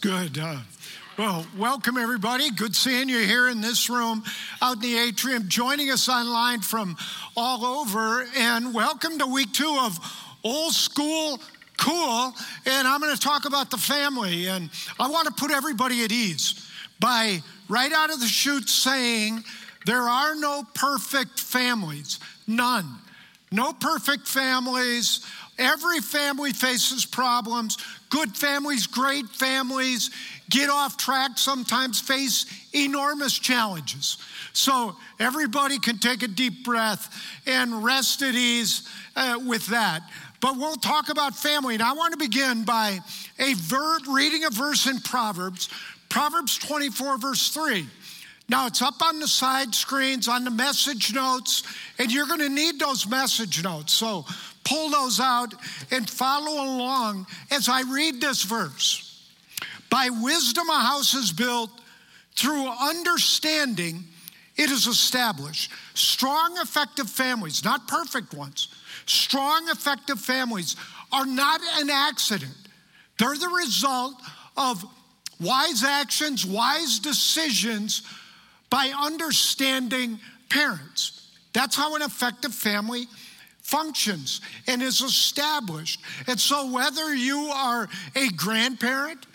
good. Uh, well, welcome everybody. Good seeing you here in this room, out in the atrium, joining us online from all over. And welcome to week two of Old School Cool. And I'm going to talk about the family. And I want to put everybody at ease by right out of the chute saying there are no perfect families, none. No perfect families. Every family faces problems. Good families, great families get off track, sometimes face enormous challenges. So everybody can take a deep breath and rest at ease uh, with that. But we'll talk about family. And I want to begin by a verb, reading a verse in Proverbs, Proverbs 24, verse 3. Now, it's up on the side screens, on the message notes, and you're going to need those message notes. So pull those out and follow along as I read this verse. By wisdom, a house is built, through understanding, it is established. Strong, effective families, not perfect ones, strong, effective families are not an accident. They're the result of wise actions, wise decisions by understanding parents. That's how an effective family functions and is established. And so, whether you are a grandparent,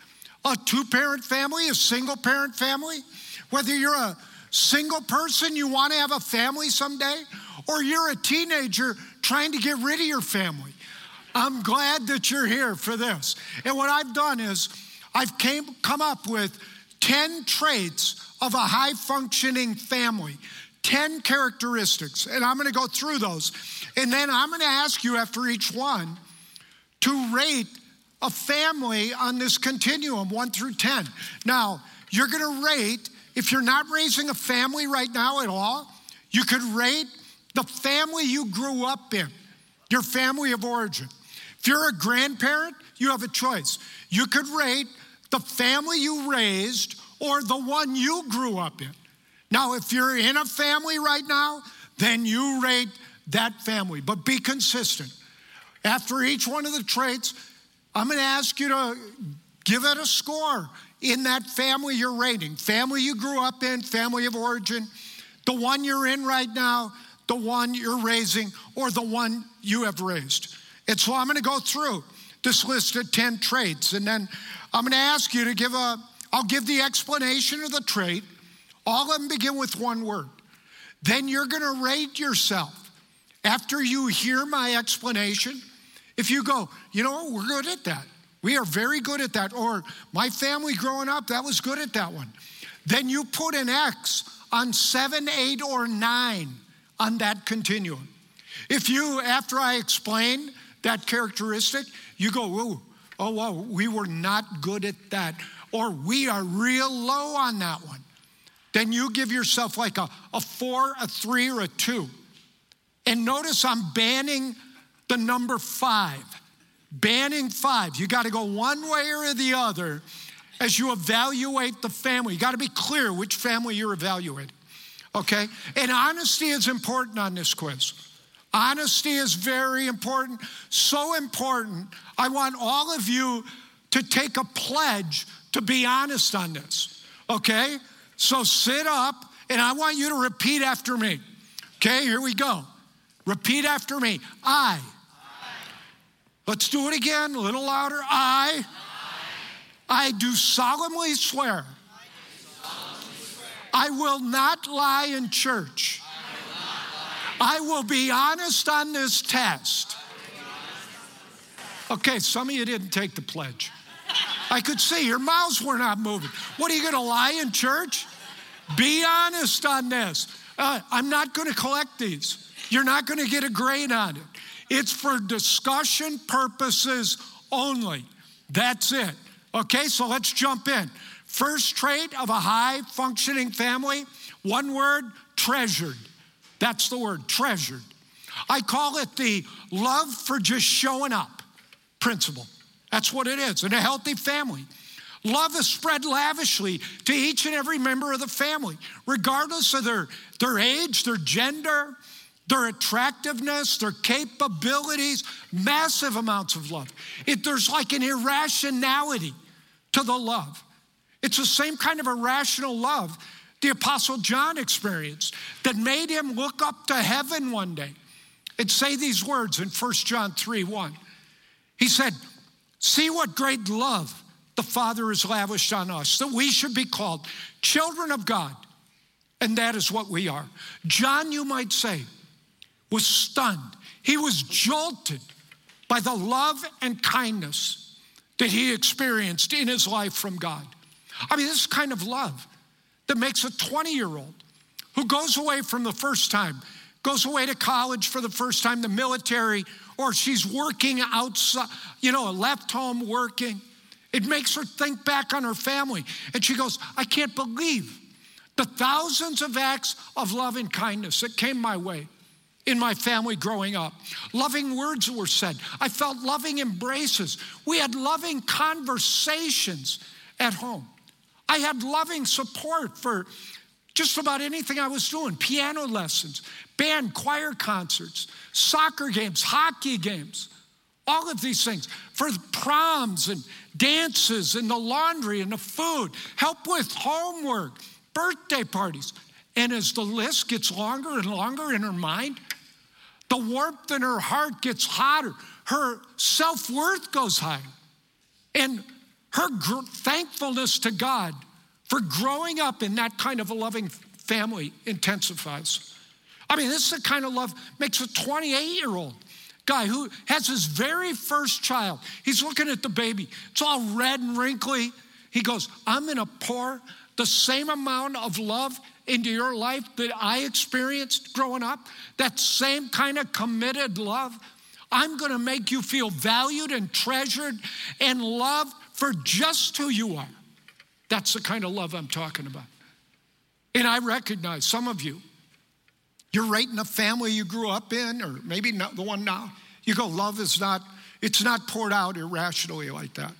a two parent family, a single parent family, whether you're a single person, you want to have a family someday, or you're a teenager trying to get rid of your family, I'm glad that you're here for this. And what I've done is I've came, come up with 10 traits of a high functioning family, 10 characteristics. And I'm going to go through those. And then I'm going to ask you after each one to rate a family on this continuum, one through 10. Now, you're going to rate, if you're not raising a family right now at all, you could rate the family you grew up in, your family of origin. If you're a grandparent, you have a choice. You could rate the family you raised or the one you grew up in. Now, if you're in a family right now, then you rate that family, but be consistent. After each one of the traits, I'm going to ask you to give it a score in that family you're rating family you grew up in, family of origin, the one you're in right now, the one you're raising, or the one you have raised. And so I'm going to go through this list of 10 traits, and then I'm going to ask you to give a I'll give the explanation of the trait. All of them begin with one word. Then you're going to rate yourself. After you hear my explanation, if you go, you know, we're good at that. We are very good at that. Or my family growing up, that was good at that one. Then you put an X on seven, eight, or nine on that continuum. If you, after I explain that characteristic, you go, oh, oh, wow, we were not good at that or we are real low on that one, then you give yourself like a, a four, a three, or a two. And notice I'm banning the number five. Banning five. You got to go one way or the other as you evaluate the family. You got to be clear which family you're evaluating. Okay? And honesty is important on this quiz. Honesty is very important, so important. I want all of you to take a pledge to be honest on this. Okay? So sit up and I want you to repeat after me. Okay, here we go. Repeat after me. I. I. Let's do it again, a little louder. I. I, I do solemnly swear. I will not lie in church. I will be honest on this test. Okay, some of you didn't take the pledge. I could see your mouths were not moving. What are you going to lie in church? Be honest on this. Uh, I'm not going to collect these. You're not going to get a grade on it. It's for discussion purposes only. That's it. Okay, so let's jump in. First trait of a high functioning family, one word treasured. That's the word treasured. I call it the love for just showing up principle. That's what it is in a healthy family. Love is spread lavishly to each and every member of the family, regardless of their, their age, their gender, their attractiveness, their capabilities, massive amounts of love. It, there's like an irrationality to the love. It's the same kind of irrational love the Apostle John experienced that made him look up to heaven one day and say these words in 1 John 3 1. He said, See what great love the Father has lavished on us, that we should be called children of God. And that is what we are. John, you might say, was stunned. He was jolted by the love and kindness that he experienced in his life from God. I mean, this kind of love that makes a 20 year old who goes away from the first time, goes away to college for the first time, the military, or she's working outside, you know, left home working. It makes her think back on her family. And she goes, I can't believe the thousands of acts of love and kindness that came my way in my family growing up. Loving words were said. I felt loving embraces. We had loving conversations at home. I had loving support for just about anything I was doing piano lessons, band, choir concerts, soccer games, hockey games, all of these things for proms and dances and the laundry and the food, help with homework, birthday parties. And as the list gets longer and longer in her mind, the warmth in her heart gets hotter. Her self worth goes higher. And her gr- thankfulness to God for growing up in that kind of a loving family intensifies. I mean, this is the kind of love makes a 28 year old guy who has his very first child. He's looking at the baby, it's all red and wrinkly. He goes, I'm going to pour the same amount of love into your life that I experienced growing up, that same kind of committed love. I'm going to make you feel valued and treasured and loved for just who you are. That's the kind of love I'm talking about. And I recognize some of you, you're right in the family you grew up in, or maybe not the one now. You go, love is not, it's not poured out irrationally like that.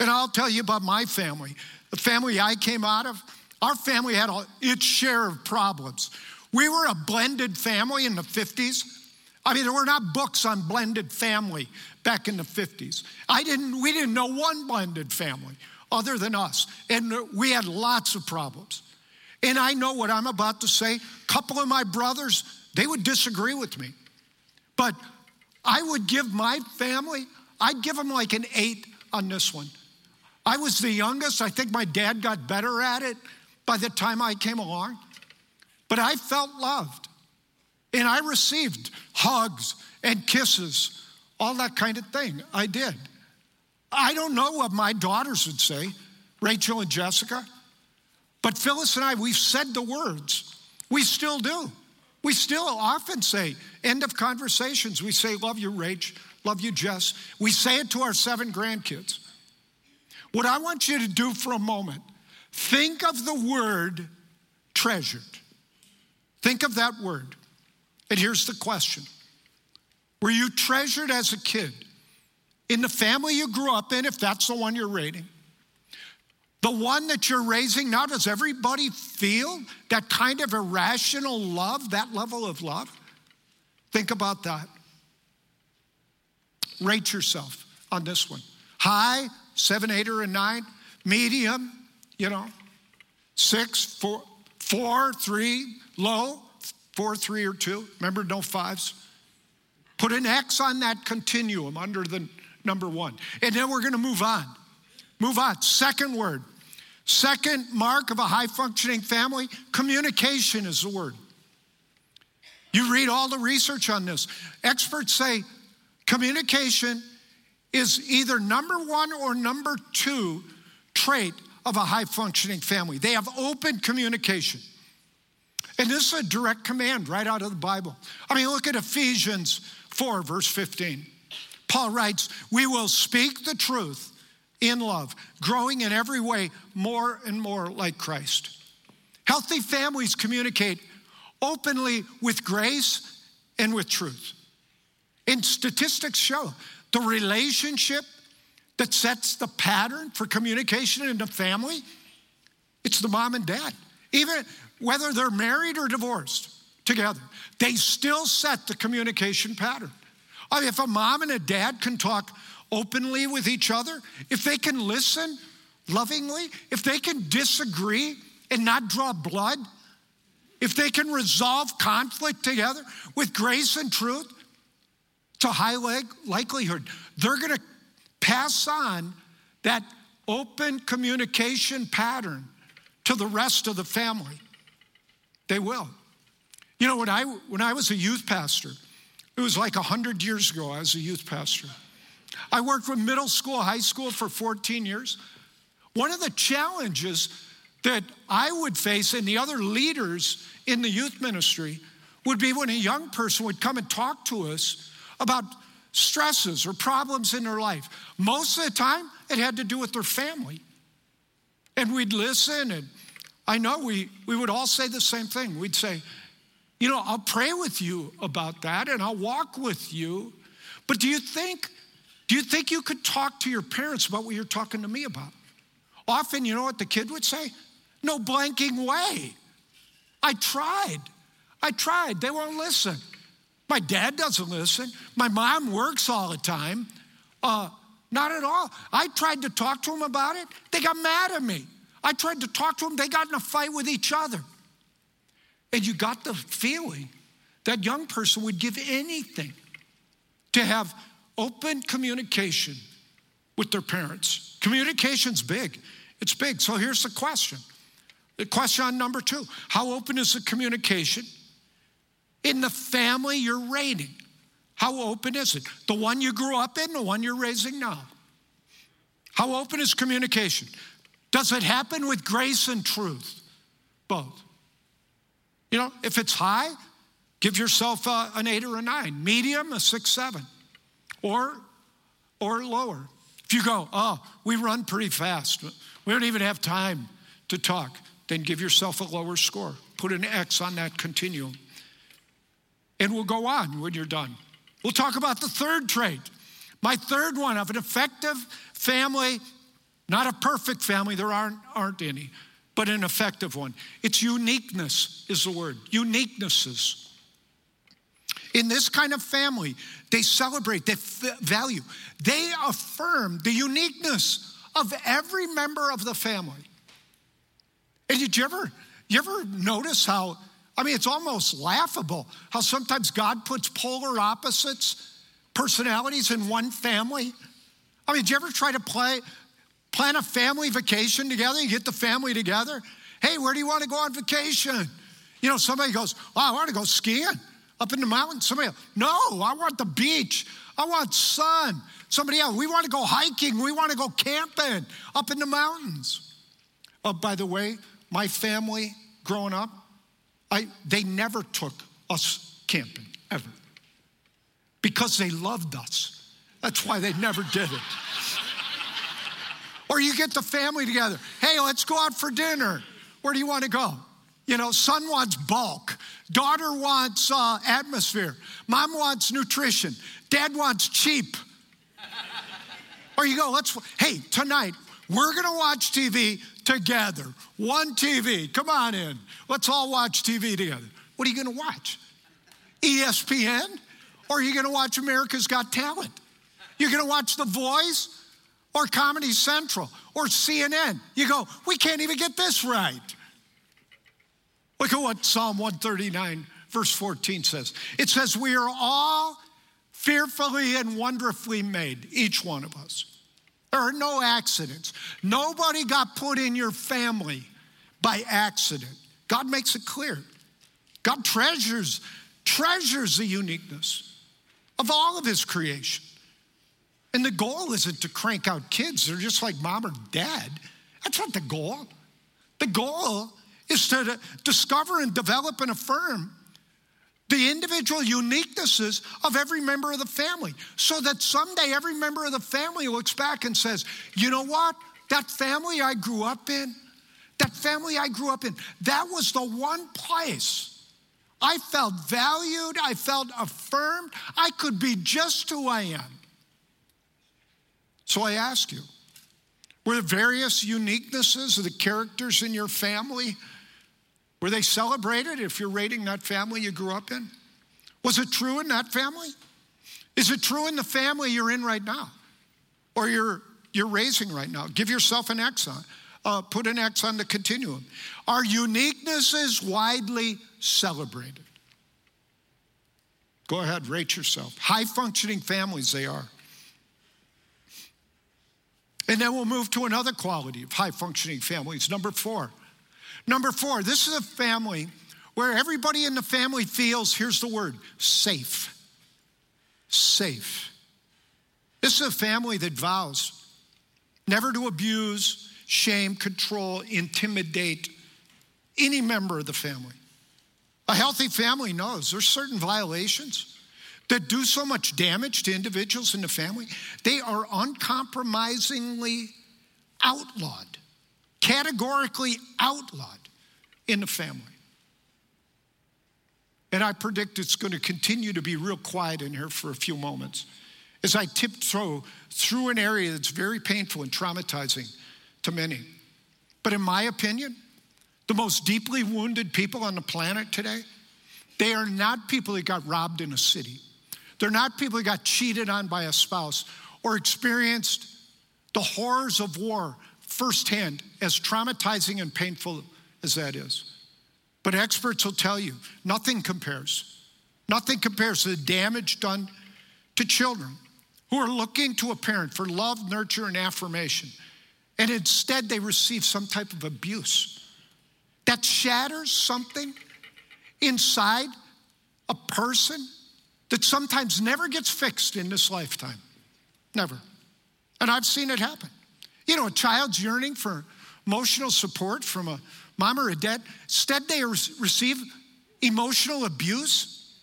And I'll tell you about my family. The family I came out of, our family had its share of problems. We were a blended family in the 50s. I mean, there were not books on blended family back in the 50s. I didn't, we didn't know one blended family other than us. And we had lots of problems. And I know what I'm about to say. A couple of my brothers, they would disagree with me. But I would give my family, I'd give them like an eight on this one. I was the youngest. I think my dad got better at it by the time I came along. But I felt loved. And I received hugs and kisses, all that kind of thing. I did. I don't know what my daughters would say, Rachel and Jessica, but Phyllis and I, we've said the words. We still do. We still often say, end of conversations, we say, love you, Rach, love you, Jess. We say it to our seven grandkids. What I want you to do for a moment, think of the word treasured. Think of that word. And here's the question Were you treasured as a kid? in the family you grew up in, if that's the one you're rating, the one that you're raising now, does everybody feel that kind of irrational love, that level of love? Think about that. Rate yourself on this one. High, seven, eight, or a nine. Medium, you know, six, four, four, three. Low, four, three, or two. Remember, no fives. Put an X on that continuum under the number one. And then we're going to move on. Move on. Second word. Second mark of a high functioning family communication is the word. You read all the research on this. Experts say communication is either number one or number two trait of a high functioning family. They have open communication. And this is a direct command right out of the Bible. I mean, look at Ephesians 4, verse 15. Paul writes, We will speak the truth in love, growing in every way more and more like Christ. Healthy families communicate openly with grace and with truth. And statistics show the relationship that sets the pattern for communication in the family, it's the mom and dad. Even whether they're married or divorced together, they still set the communication pattern. I mean, if a mom and a dad can talk openly with each other, if they can listen lovingly, if they can disagree and not draw blood, if they can resolve conflict together with grace and truth, to high likelihood, they're going to pass on that open communication pattern to the rest of the family. They will. You know, when I, when I was a youth pastor, it was like 100 years ago, I was a youth pastor. I worked with middle school, high school for 14 years. One of the challenges that I would face and the other leaders in the youth ministry would be when a young person would come and talk to us about stresses or problems in their life. Most of the time, it had to do with their family. And we'd listen, and I know we, we would all say the same thing. We'd say, You know, I'll pray with you about that and I'll walk with you. But do you think, do you think you could talk to your parents about what you're talking to me about? Often, you know what the kid would say? No blanking way. I tried. I tried. They won't listen. My dad doesn't listen. My mom works all the time. Uh, not at all. I tried to talk to them about it. They got mad at me. I tried to talk to them. They got in a fight with each other. And you got the feeling that young person would give anything to have open communication with their parents. Communication's big. It's big. So here's the question. The question number two How open is the communication? In the family you're raising, how open is it? The one you grew up in, the one you're raising now? How open is communication? Does it happen with grace and truth? Both. You know, if it's high, give yourself a, an eight or a nine. Medium, a six, seven. Or, or lower. If you go, oh, we run pretty fast, we don't even have time to talk, then give yourself a lower score. Put an X on that continuum and we'll go on when you're done. We'll talk about the third trait. My third one of an effective family, not a perfect family, there aren't, aren't any, but an effective one. It's uniqueness, is the word. Uniquenesses. In this kind of family, they celebrate, they f- value, they affirm the uniqueness of every member of the family. And did you ever, you ever notice how I mean, it's almost laughable how sometimes God puts polar opposites, personalities in one family. I mean, did you ever try to play, plan a family vacation together? You get the family together. Hey, where do you want to go on vacation? You know, somebody goes, oh, I want to go skiing up in the mountains. Somebody else, no, I want the beach. I want sun. Somebody else, we want to go hiking. We want to go camping up in the mountains. Oh, by the way, my family growing up, I, they never took us camping, ever. Because they loved us. That's why they never did it. or you get the family together. Hey, let's go out for dinner. Where do you want to go? You know, son wants bulk, daughter wants uh, atmosphere, mom wants nutrition, dad wants cheap. or you go, let's, hey, tonight, we're gonna watch TV together. One TV. Come on in. Let's all watch TV together. What are you to watch? ESPN? Or are you to watch America's Got Talent? You're to watch The Voice or Comedy Central or CNN. You go, we can't even get this right. Look at what Psalm 139, verse 14 says. It says, We are all fearfully and wonderfully made, each one of us. There are no accidents. Nobody got put in your family by accident. God makes it clear. God treasures, treasures the uniqueness of all of his creation. And the goal isn't to crank out kids, they're just like mom or dad. That's not the goal. The goal is to discover and develop and affirm the individual uniquenesses of every member of the family so that someday every member of the family looks back and says, you know what? That family I grew up in, that family I grew up in, that was the one place I felt valued, I felt affirmed, I could be just who I am. So I ask you, were the various uniquenesses of the characters in your family were they celebrated if you're rating that family you grew up in? Was it true in that family? Is it true in the family you're in right now? Or you're you're raising right now. Give yourself an X on. Uh, put an X on the continuum. Our uniqueness is widely celebrated. Go ahead, rate yourself. High functioning families they are. And then we'll move to another quality of high functioning families, number four. Number four, this is a family where everybody in the family feels, here's the word, safe. Safe. This is a family that vows never to abuse, shame, control, intimidate any member of the family. A healthy family knows there's certain violations that do so much damage to individuals in the family. They are uncompromisingly outlawed, categorically outlawed in the family. And I predict it's going to continue to be real quiet in here for a few moments as I tiptoe through an area that's very painful and traumatizing to many. But in my opinion, the most deeply wounded people on the planet today, they are not people that got robbed in a city. They're not people that got cheated on by a spouse or experienced the horrors of war firsthand, as traumatizing and painful as that is. But experts will tell you nothing compares. Nothing compares to the damage done to children who are looking to a parent for love, nurture, and affirmation. And instead, they receive some type of abuse that shatters something inside a person that sometimes never gets fixed in this lifetime. Never. And I've seen it happen. You know, a child's yearning for emotional support from a mom or a dad, instead they receive emotional abuse.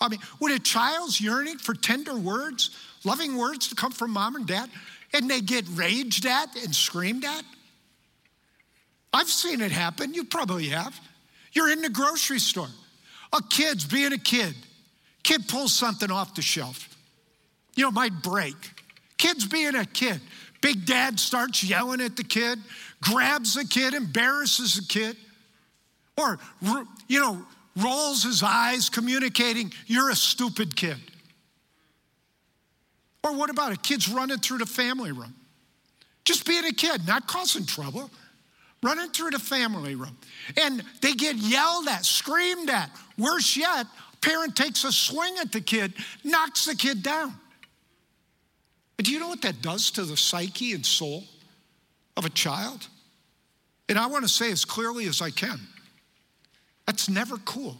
I mean, would a child's yearning for tender words, loving words to come from mom and dad, and they get raged at and screamed at, I've seen it happen. You probably have. You're in the grocery store. A kid's being a kid. Kid pulls something off the shelf. You know, might break. Kid's being a kid. Big dad starts yelling at the kid, grabs the kid, embarrasses the kid. Or, you know, rolls his eyes, communicating, you're a stupid kid. Or what about a kid's running through the family room? Just being a kid, not causing trouble running through the family room. And they get yelled at, screamed at. Worse yet, parent takes a swing at the kid, knocks the kid down. Do you know what that does to the psyche and soul of a child? And I want to say as clearly as I can that's never cool.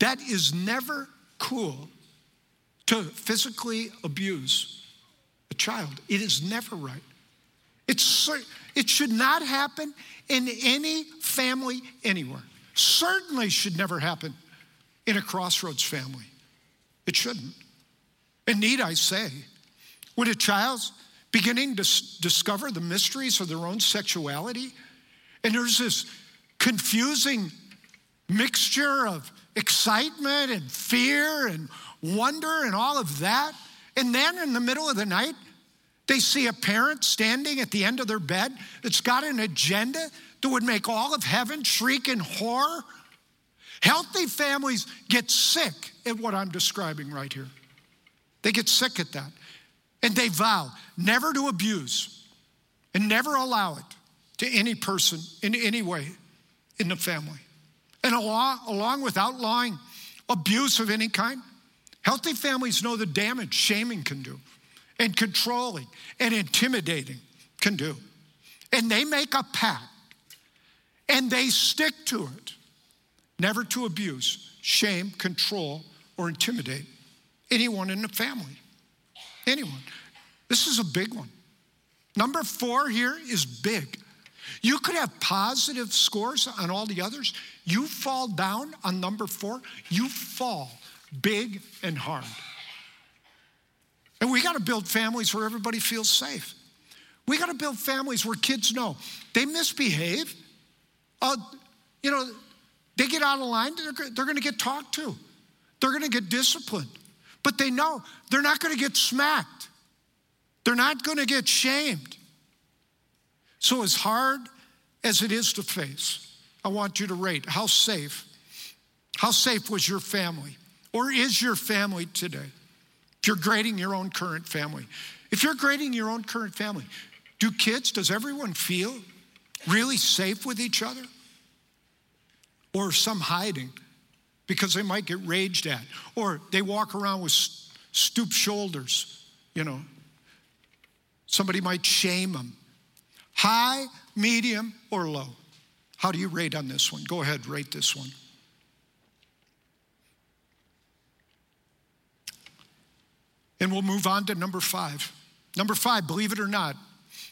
That is never cool to physically abuse a child. It is never right. It's, it should not happen in any family anywhere. Certainly should never happen in a crossroads family. It shouldn't. And need I say, when a child's beginning to s- discover the mysteries of their own sexuality, and there's this confusing mixture of excitement and fear and wonder and all of that, and then in the middle of the night, they see a parent standing at the end of their bed that's got an agenda that would make all of heaven shriek in horror. Healthy families get sick at what I'm describing right here. They get sick at that. And they vow never to abuse and never allow it to any person in any way in the family. And along, along with outlawing abuse of any kind, healthy families know the damage shaming can do and controlling and intimidating can do. And they make a pact and they stick to it, never to abuse, shame, control, or intimidate anyone in the family. Anyone. This is a big one. Number four here is big. You could have positive scores on all the others. You fall down on number four, you fall big and hard. And we got to build families where everybody feels safe. We got to build families where kids know they misbehave. Uh, you know, they get out of line, they're, they're going to get talked to, they're going to get disciplined. But they know they're not going to get smacked, they're not going to get shamed. So, as hard as it is to face, I want you to rate how safe, how safe was your family or is your family today? If you're grading your own current family, if you're grading your own current family, do kids, does everyone feel really safe with each other? Or some hiding because they might get raged at, or they walk around with stoop shoulders, you know. Somebody might shame them. High, medium, or low? How do you rate on this one? Go ahead, rate this one. And we'll move on to number five. Number five, believe it or not,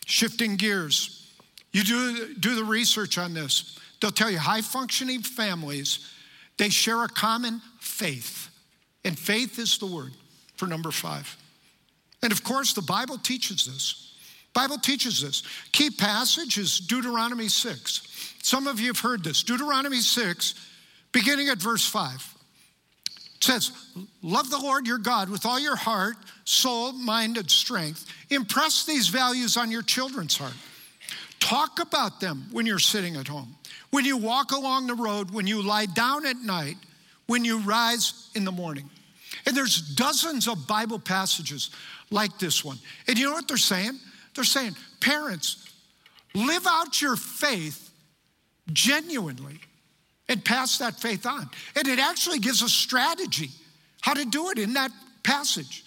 shifting gears. You do, do the research on this. They'll tell you high functioning families, they share a common faith. And faith is the word for number five. And of course, the Bible teaches this. Bible teaches this. Key passage is Deuteronomy 6. Some of you have heard this. Deuteronomy 6, beginning at verse 5 says, Love the Lord your God with all your heart, soul, mind, and strength. Impress these values on your children's heart. Talk about them when you're sitting at home, when you walk along the road, when you lie down at night, when you rise in the morning. And there's dozens of Bible passages like this one. And you know what they're saying? They're saying, parents, live out your faith genuinely and pass that faith on. And it actually gives a strategy how to do it in that passage.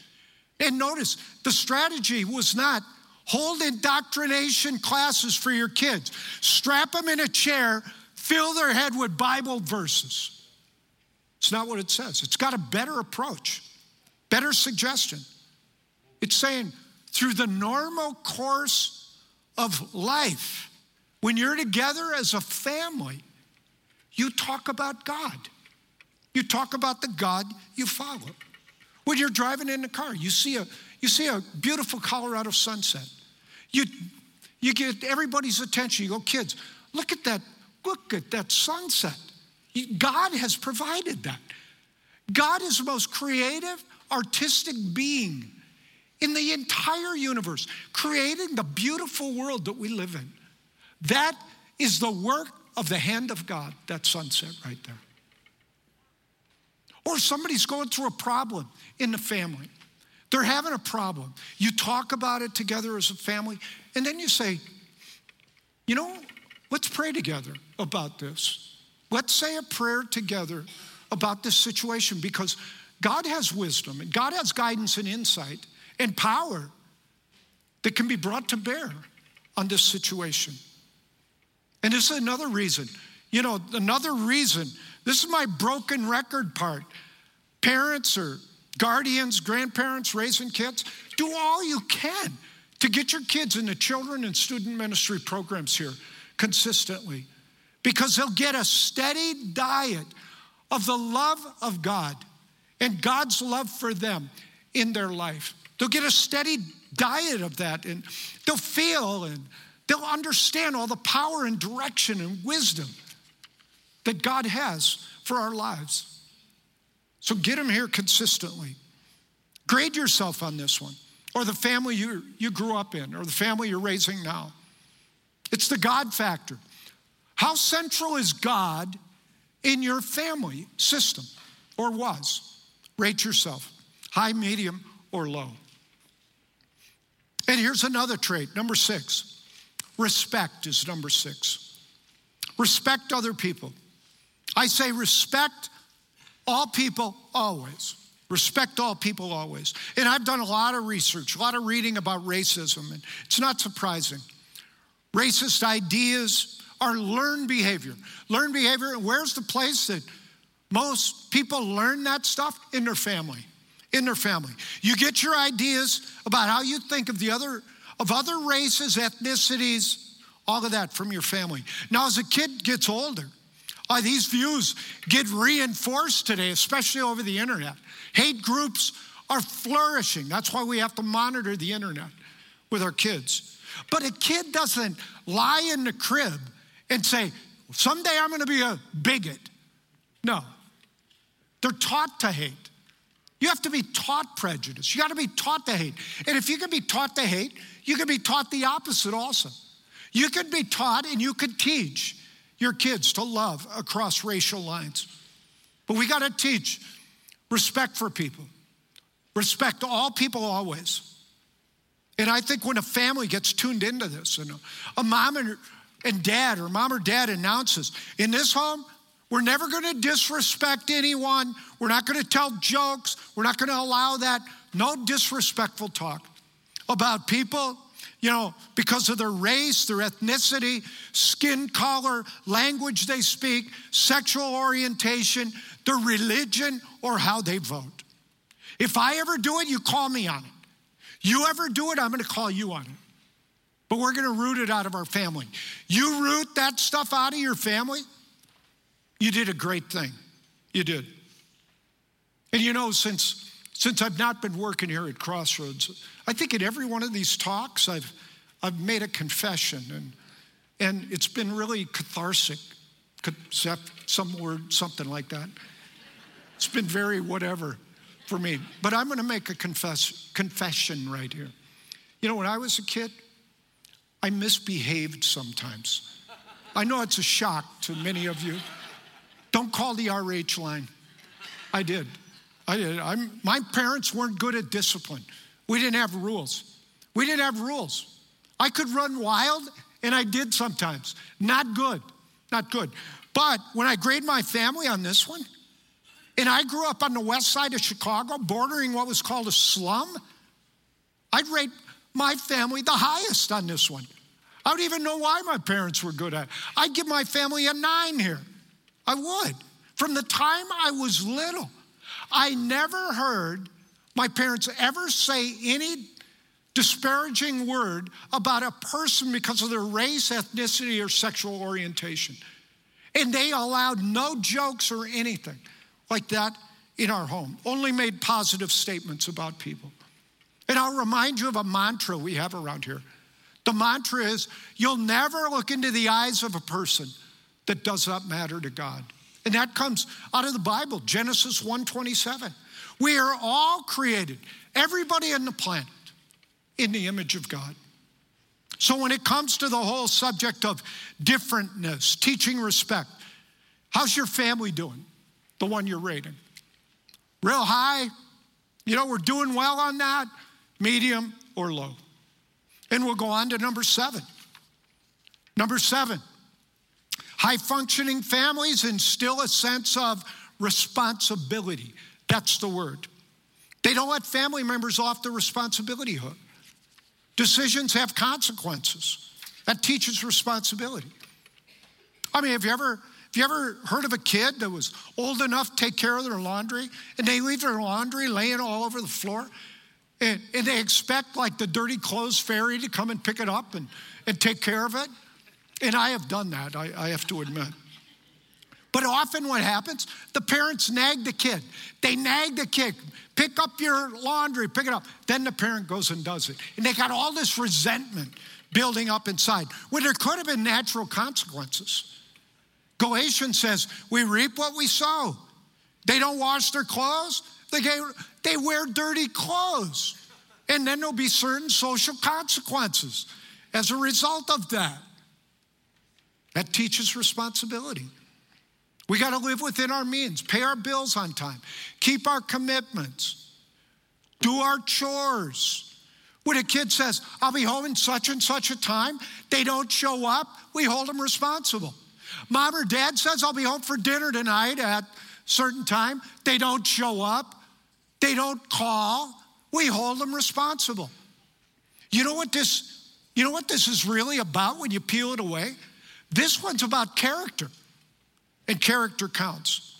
And notice the strategy was not hold indoctrination classes for your kids, strap them in a chair, fill their head with Bible verses. It's not what it says. It's got a better approach, better suggestion. It's saying through the normal course of life, when you're together as a family, you talk about God. You talk about the God you follow. When you're driving in the car, you see a, you see a beautiful Colorado sunset. You, you get everybody's attention. You go, kids, look at that, look at that sunset. God has provided that. God is the most creative, artistic being in the entire universe, creating the beautiful world that we live in. That is the work of the hand of God, that sunset right there. Or somebody's going through a problem in the family. They're having a problem. You talk about it together as a family, and then you say, you know, let's pray together about this. Let's say a prayer together about this situation because God has wisdom and God has guidance and insight and power that can be brought to bear on this situation. And this is another reason. You know, another reason, this is my broken record part. Parents or guardians, grandparents raising kids, do all you can to get your kids into children and student ministry programs here consistently because they'll get a steady diet of the love of God and God's love for them in their life. They'll get a steady diet of that and they'll feel and They'll understand all the power and direction and wisdom that God has for our lives. So get them here consistently. Grade yourself on this one, or the family you, you grew up in, or the family you're raising now. It's the God factor. How central is God in your family system, or was? Rate yourself high, medium, or low. And here's another trait, number six Respect is number six. Respect other people. I say respect all people always. Respect all people always. And I've done a lot of research, a lot of reading about racism, and it's not surprising. Racist ideas are learned behavior. Learned behavior, where's the place that most people learn that stuff? In their family. In their family. You get your ideas about how you think of the other of other races, ethnicities, all of that from your family. Now, as a kid gets older, uh, these views get reinforced today, especially over the internet. Hate groups are flourishing. That's why we have to monitor the internet with our kids. But a kid doesn't lie in the crib and say, someday I'm going to be a bigot. No. They're taught to hate. You have to be taught prejudice. You got to be taught to hate. And if you can be taught to hate, you can be taught the opposite also. You can be taught and you could teach your kids to love across racial lines. But we got to teach respect for people, respect all people always. And I think when a family gets tuned into this, and a, mom and, and dad, or mom or dad announces, in this home, we're never going to disrespect anyone. We're not going to tell jokes. We're not going to allow that. No disrespectful talk about people, you know, because of their race, their ethnicity, skin color, language they speak, sexual orientation, their religion, or how they vote. If I ever do it, you call me on it. You ever do it, I'm to call you on it. But we're to root it out of our family. You root that stuff out of your family, you did a great thing. You did. And you know, since since I've not been working here at Crossroads, I think in every one of these talks I've I've made a confession and and it's been really cathartic. Some word, something like that. It's been very whatever for me. But I'm going to make a confess, confession right here. You know, when I was a kid, I misbehaved sometimes. I know it's a shock to many of you. Don't call the RH line. I did. I did. I'm, my parents weren't good at discipline. We didn't have rules. We didn't have rules. I could run wild, and I did sometimes. Not good. Not good. But when I grade my family on this one, and I grew up on the west side of Chicago, bordering what was called a slum. I'd rate my family the highest on this one. I don't even know why my parents were good at it. I'd give my family a nine here. I would. From the time I was little, I never heard my parents ever say any disparaging word about a person because of their race, ethnicity, or sexual orientation. And they allowed no jokes or anything like that in our home, only made positive statements about people. And I'll remind you of a mantra we have around here. The mantra is you'll never look into the eyes of a person that does not matter to God. And that comes out of the Bible, Genesis 1:27. We are all created, everybody on the planet, in the image of God. So when it comes to the whole subject of differentness, teaching respect, how's your family doing? the one you're rating. Real high, you know, we're doing well on that, medium or low. And we'll go on to number seven. Number seven, high functioning families instill a sense of responsibility. That's the word. They don't let family members off the responsibility hook. Decisions have consequences. That teaches responsibility. I mean, have you ever have you ever heard of a kid that was old enough to take care of their laundry and they leave their laundry laying all over the floor? And, and they expect like the dirty clothes fairy to come and pick it up and, and take care of it? And I have done that, I, I have to admit. But often what happens, the parents nag the kid. They nag the kid, pick up your laundry, pick it up. Then the parent goes and does it. And they got all this resentment building up inside when there could have been natural consequences. Galatians says, we reap what we sow. They don't wash their clothes, they, get, they wear dirty clothes. And then there'll be certain social consequences as a result of that. That teaches responsibility. We got to live within our means, pay our bills on time, keep our commitments, do our chores. When a kid says, I'll be home in such and such a time, they don't show up, we hold them responsible. Mom or dad says, I'll be home for dinner tonight at certain time. They don't show up. They don't call. We hold them responsible. You know what this, you know what this is really about when you peel it away? This one's about character. And character counts.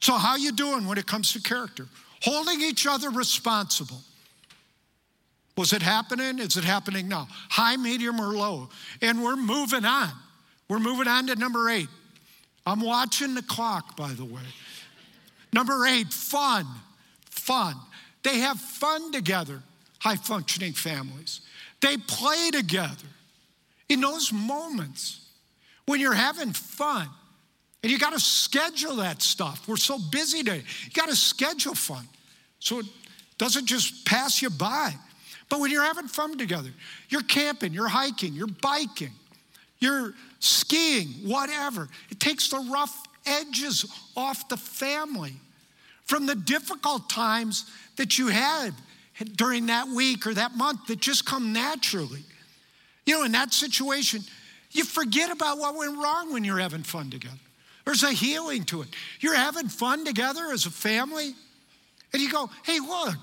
So how you doing when it comes to character? Holding each other responsible. Was it happening? Is it happening now? High, medium, or low? And we're moving on. We're moving on to number eight. I'm watching the clock, by the way. Number eight, fun. Fun. They have fun together, high functioning families. They play together. In those moments when you're having fun, and you got to schedule that stuff. We're so busy today. You got to schedule fun so it doesn't just pass you by. But when you're having fun together, you're camping, you're hiking, you're biking, you're skiing, whatever. It takes the rough edges off the family. from the difficult times that you had during that week or that month that just come naturally. You know, in that situation, you forget about what went wrong when you're having fun together. There's a healing to it. You're having fun together as a family, and you go, hey, look,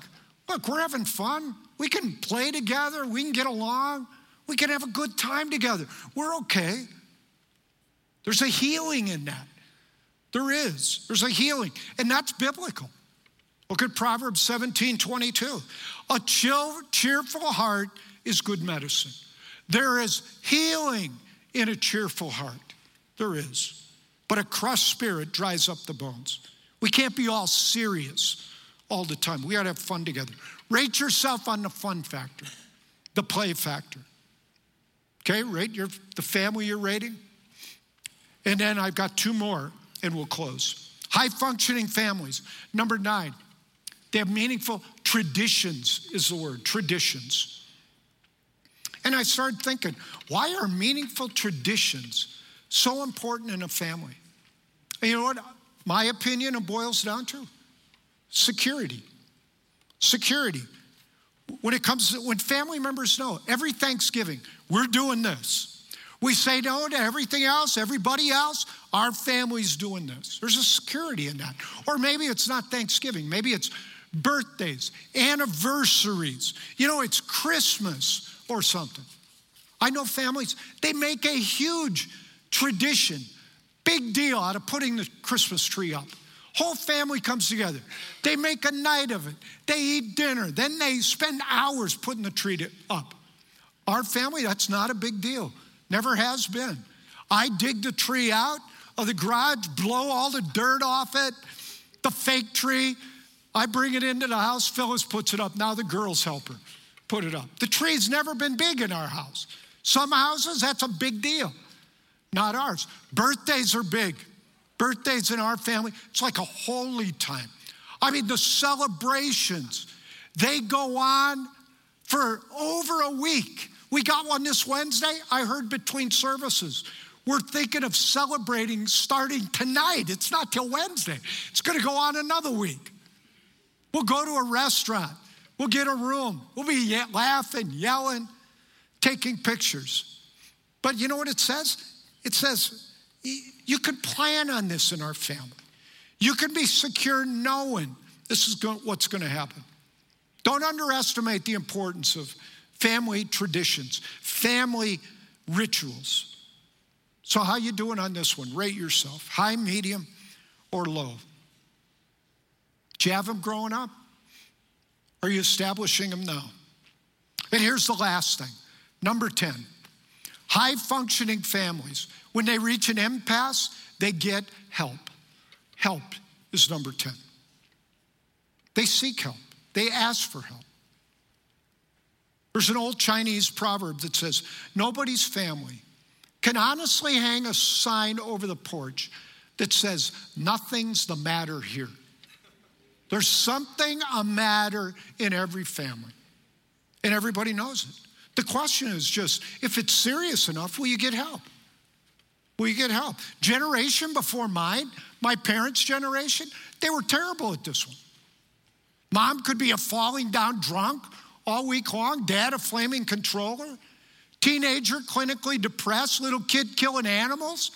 look, we're having fun. We can play together, we can get along, we can have a good time together. We're okay. There's a healing in that. There is. There's a healing, and that's biblical. Look at Proverbs 17 22. A chill, cheerful heart is good medicine. There is healing in a cheerful heart. There is. But a crushed spirit dries up the bones. We can't be all serious all the time. We got to have fun together. Rate yourself on the fun factor, the play factor. Okay, rate your, the family you're rating. And then I've got two more and we'll close. High functioning families. Number nine, they have meaningful traditions, is the word, traditions. And I started thinking, why are meaningful traditions so important in a family? And you know what? My opinion it boils down to security. Security. When it comes to, when family members know every Thanksgiving, we're doing this. We say no to everything else, everybody else, our family's doing this. There's a security in that. Or maybe it's not Thanksgiving, maybe it's birthdays, anniversaries. You know, it's Christmas or something. I know families, they make a huge tradition, big deal out of putting the Christmas tree up. Whole family comes together. They make a night of it. They eat dinner. Then they spend hours putting the tree up. Our family, that's not a big deal. Never has been. I dig the tree out of the garage, blow all the dirt off it, the fake tree. I bring it into the house. Phyllis puts it up. Now the girls help her put it up. The tree's never been big in our house. Some houses, that's a big deal. Not ours. Birthdays are big. Birthdays in our family, it's like a holy time. I mean, the celebrations, they go on for over a week. We got one this Wednesday. I heard between services. We're thinking of celebrating starting tonight. It's not till Wednesday, it's going to go on another week. We'll go to a restaurant. We'll get a room. We'll be laughing, yelling, taking pictures. But you know what it says? It says you can plan on this in our family. You can be secure knowing this is what's going to happen. Don't underestimate the importance of family traditions, family rituals. So how you doing on this one? Rate yourself. High, medium, or low? Did you have them growing up? Are you establishing them now? And here's the last thing number 10 high functioning families, when they reach an impasse, they get help. Help is number 10. They seek help, they ask for help. There's an old Chinese proverb that says, Nobody's family can honestly hang a sign over the porch that says, Nothing's the matter here. There's something a matter in every family, and everybody knows it. The question is just if it's serious enough, will you get help? Will you get help? Generation before mine, my parents' generation, they were terrible at this one. Mom could be a falling down drunk all week long, dad a flaming controller, teenager clinically depressed, little kid killing animals.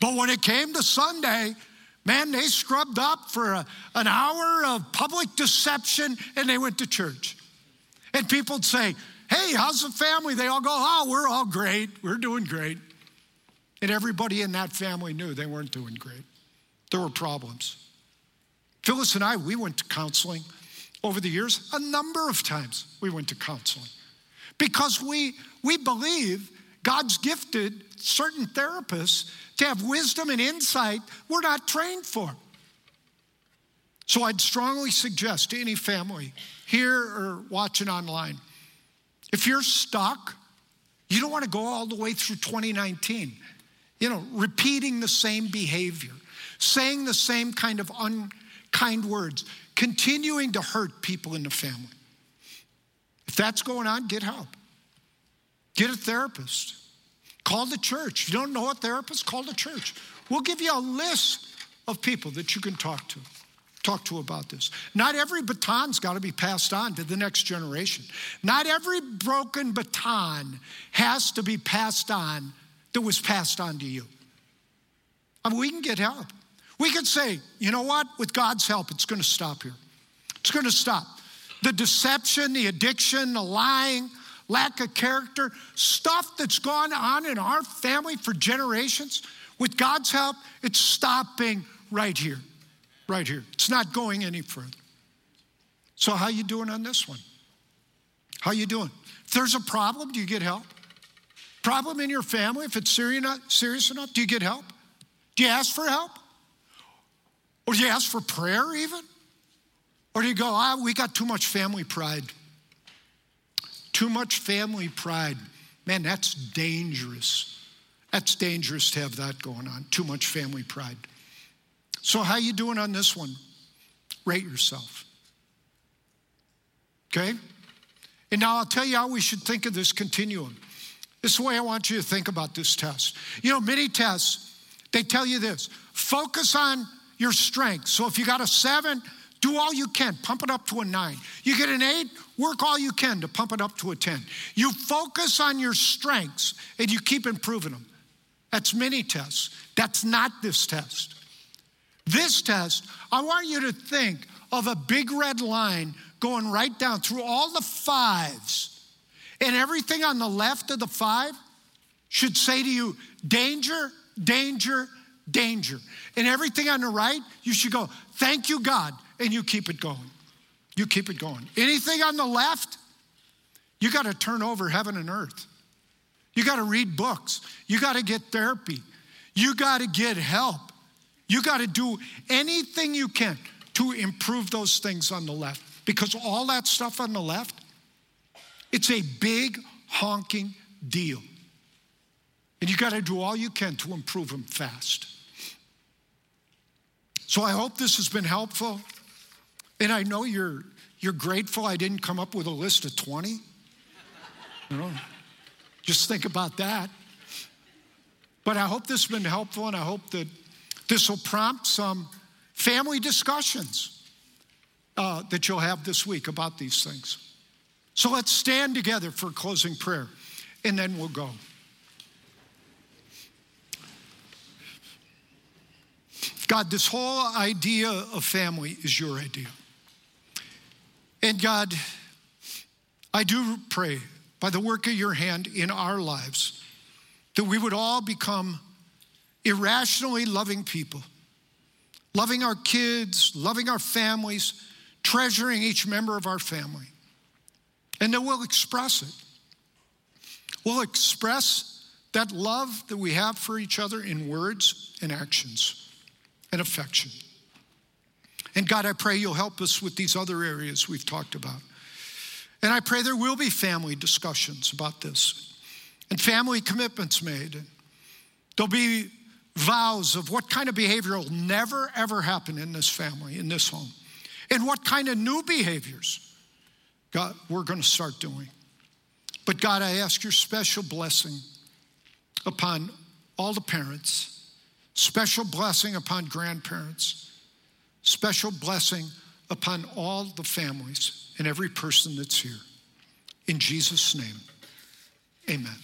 But when it came to Sunday, Man, they scrubbed up for a, an hour of public deception and they went to church. And people would say, Hey, how's the family? They all go, Oh, we're all great. We're doing great. And everybody in that family knew they weren't doing great. There were problems. Phyllis and I, we went to counseling over the years. A number of times we went to counseling because we, we believe God's gifted certain therapists to have wisdom and insight we're not trained for. So I'd strongly suggest to any family here or watching online if you're stuck, you don't want to go all the way through 2019, you know, repeating the same behavior, saying the same kind of unkind words, continuing to hurt people in the family. If that's going on, get help. Get a therapist. Call the church. If you don't know a therapist, call the church. We'll give you a list of people that you can talk to. talk to about this. Not every baton's got to be passed on to the next generation. Not every broken baton has to be passed on that was passed on to you. I mean, we can get help. We could say, you know what? With God's help, it's going to stop here. It's going to stop. The deception, the addiction, the lying, lack of character, stuff that's gone on in our family for generations, with God's help, it's stopping right here. Right here. It's not going any further. So how you doing on this one? How you doing? If there's a problem, do you get help? Problem in your family, if it's serious enough, do you get help? Do you ask for help? Or do you ask for prayer even? Or do you go, ah, we got too much family pride? Too much family pride. Man, that's dangerous. That's dangerous to have that going on. Too much family pride. So how you doing on this one? Rate yourself. Okay? And now I'll tell you how we should think of this continuum. This is the way I want you to think about this test. You know, many tests, they tell you this focus on your strength. So if you got a seven, do all you can, pump it up to a nine. You get an eight, work all you can to pump it up to a 10. You focus on your strengths and you keep improving them. That's many tests. That's not this test. This test, I want you to think of a big red line going right down through all the fives. And everything on the left of the five should say to you, danger, danger, danger. And everything on the right, you should go, thank you, God, and you keep it going. You keep it going. Anything on the left, you got to turn over heaven and earth. You got to read books. You got to get therapy. You got to get help. You got to do anything you can to improve those things on the left because all that stuff on the left, it's a big honking deal. And you got to do all you can to improve them fast. So I hope this has been helpful. And I know you're, you're grateful I didn't come up with a list of 20. You know, just think about that. But I hope this has been helpful, and I hope that this will prompt some family discussions uh, that you'll have this week about these things. So let's stand together for closing prayer, and then we'll go. God, this whole idea of family is your idea. And God, I do pray by the work of your hand in our lives that we would all become irrationally loving people, loving our kids, loving our families, treasuring each member of our family. And that we'll express it. We'll express that love that we have for each other in words and actions and affection. And God, I pray you'll help us with these other areas we've talked about. And I pray there will be family discussions about this and family commitments made. There'll be vows of what kind of behavior will never, ever happen in this family, in this home, and what kind of new behaviors God, we're going to start doing. But God, I ask your special blessing upon all the parents, special blessing upon grandparents, special blessing upon all the families and every person that's here. In Jesus' name, amen.